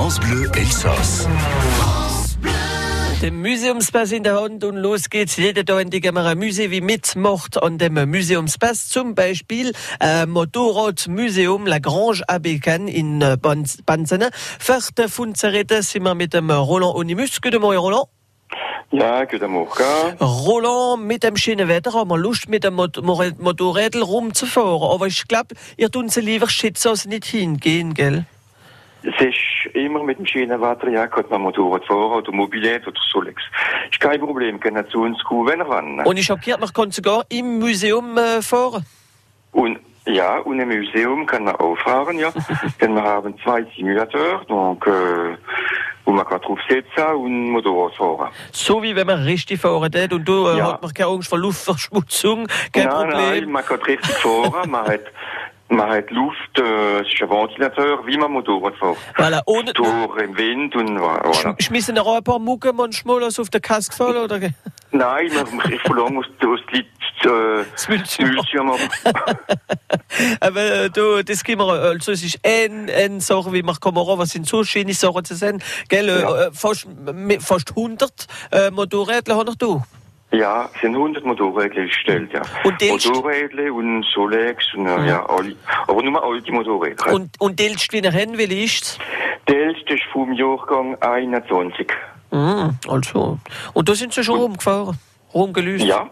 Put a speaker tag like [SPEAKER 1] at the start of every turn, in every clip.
[SPEAKER 1] France Bleu Elsass.
[SPEAKER 2] Dem Museumspass in der Hand und los geht's. Jeder da in die Kamera Musee wie mitmacht an dem Museumspass. Zum Beispiel äh, Motorradmuseum La Grange Abecan in äh, Banzene. Vierte Funzerette sind wir mit dem Roland Onimus. Guten Morgen, Roland.
[SPEAKER 3] Ja, guten Morgen.
[SPEAKER 2] Roland, mit dem schönen Wetter haben wir Lust, mit dem Mot Motorrädel rumzufahren. Aber ich glaube, ihr tun sie lieber schätzen, als nicht hingehen, gell?
[SPEAKER 3] Es ist immer mit dem schönen Wetter, ja, kann man Motorrad fahren oder Mobilität oder so nichts. Ist kein Problem, kann zu uns kommen, wenn er wann.
[SPEAKER 2] Und ich gehört, man kann sogar im Museum äh, fahren.
[SPEAKER 3] Und ja, und im Museum kann man auch fahren, ja. Denn wir haben zwei Simulatoren, donc, äh, wo man kann drauf sitzen und Motorrad fahren.
[SPEAKER 2] So wie wenn man richtig fahren tät und du äh,
[SPEAKER 3] Ja.
[SPEAKER 2] hat man keine Angst vor Luftverschmutzung, kein
[SPEAKER 3] nein,
[SPEAKER 2] Problem.
[SPEAKER 3] nein, man kann richtig fahren, man hat, man hat Luft, äh, es ist ein Ventilateur, wie man Motorrad fährt.
[SPEAKER 2] Voilà, ohne,
[SPEAKER 3] Tor im Wind und voilà.
[SPEAKER 2] Sch- Schmissen auch ein paar Mucke manchmal also auf der Kask fallen oder
[SPEAKER 3] Nein, man muss echt verlangen, aus, aus die, äh,
[SPEAKER 2] Das
[SPEAKER 3] machen.
[SPEAKER 2] Aber äh, du, das gehen wir, also es ist ein, ein Sache, wie man kann machen, was sind so schöne Sachen zu sehen, gell,
[SPEAKER 3] Ja.
[SPEAKER 2] äh, fast, fast 100 äh, Motorräder haben du.
[SPEAKER 3] Ja, es sind 100 Motorräder gestellt, ja.
[SPEAKER 2] Und
[SPEAKER 3] Motorräder und Solex und äh, ja, alle. Aber nur alte Motorräder.
[SPEAKER 2] Und, und delst wie hin, wie ist's?
[SPEAKER 3] Der älteste ist vom Jahrgang 21.
[SPEAKER 2] Mhm, also. Und da sind sie schon rumgefahren, rumgelöst.
[SPEAKER 3] Ja,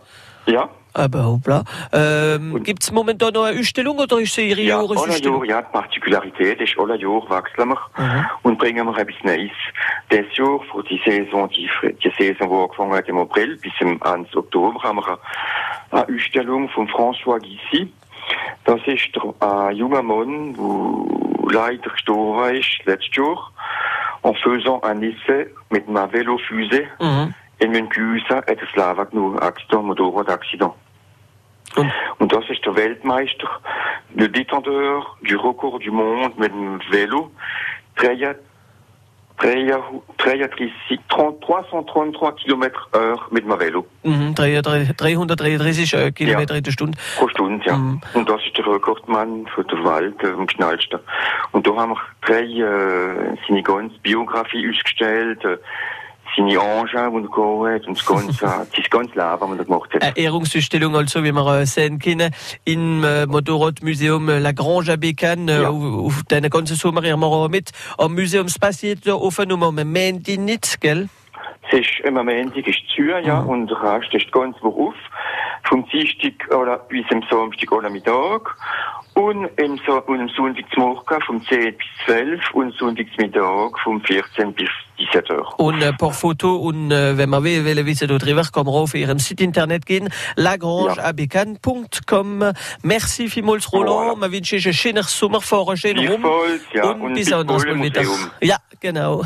[SPEAKER 3] ja.
[SPEAKER 2] Aber hoppla. Ähm,
[SPEAKER 3] Und-
[SPEAKER 2] gibt's momentan noch eine Ausstellung oder ist sie ihre
[SPEAKER 3] Ja, alle
[SPEAKER 2] Jahresausstellung?
[SPEAKER 3] Jahr, ja, die Partikularität ist, alle Jahr wechseln wir
[SPEAKER 2] Mhm.
[SPEAKER 3] und bringen wir etwas Neues. Dieses Jahr, für die Saison, die, die Saison, die angefangen hat im April bis im Ende Oktober, haben wir eine, eine Ausstellung von François Guissy. Das ist ein junger Mann, der leider gestorben ist letztes Jahr, en faisant un essai mit einem Velofusée
[SPEAKER 2] Mhm.
[SPEAKER 3] in Münchhausen, hat das Leben genommen, Accident, Motorrad-Accident.
[SPEAKER 2] Und,
[SPEAKER 3] Und das ist der Weltmeister, le détenteur du record du monde mit dem Velo, 333 333 Kilometer heure mit dem Velo
[SPEAKER 2] mhm, 333 333 äh, Kilometer in der Stunde.
[SPEAKER 3] pro Stunde, ja.
[SPEAKER 2] Mhm.
[SPEAKER 3] Und das ist der Rekordmann für der Welt, äh, am schnellsten. Und da haben wir drei, äh, seine ganze Biografie ausgestellt, äh, seine Engine, die er gehabt hat, und das ganze, das ganze Leben, das er gemacht hat.
[SPEAKER 2] Eine Ehrungsausstellung, also, wie wir äh, sehen können, im äh, Motorradmuseum äh, La Grange à Bécane,
[SPEAKER 3] Ja.
[SPEAKER 2] auf, auf den ganzen Sommer immer auch mit. Am Museumspass da offen, nur am Montag nicht, gell?
[SPEAKER 3] Es ist im Moment ist zu, ja,
[SPEAKER 2] Mhm.
[SPEAKER 3] und der Rest ist ganz Beruf. Vom Dienstag oder bis am Samstag oder Mittag. Und im, so und am Sonntag zum Morgen vom 10 bis 12 und Sonntagsmittag vom 14 bis 17 Uhr.
[SPEAKER 2] Und ein paar Fotos und wenn man will, will wissen darüber, kann man auf ihrem Site internet gehen, lagrangeabecan.com. Merci vielmals, Roland.
[SPEAKER 3] Voilà.
[SPEAKER 2] Wir wünschen einen schönen Sommer, fahren schön rum.
[SPEAKER 3] Gleichfalls, ja,
[SPEAKER 2] und
[SPEAKER 3] und
[SPEAKER 2] bis
[SPEAKER 3] bis
[SPEAKER 2] anderes
[SPEAKER 3] bald
[SPEAKER 2] Mal
[SPEAKER 3] im
[SPEAKER 2] wieder.
[SPEAKER 3] Museum.
[SPEAKER 2] Ja, genau.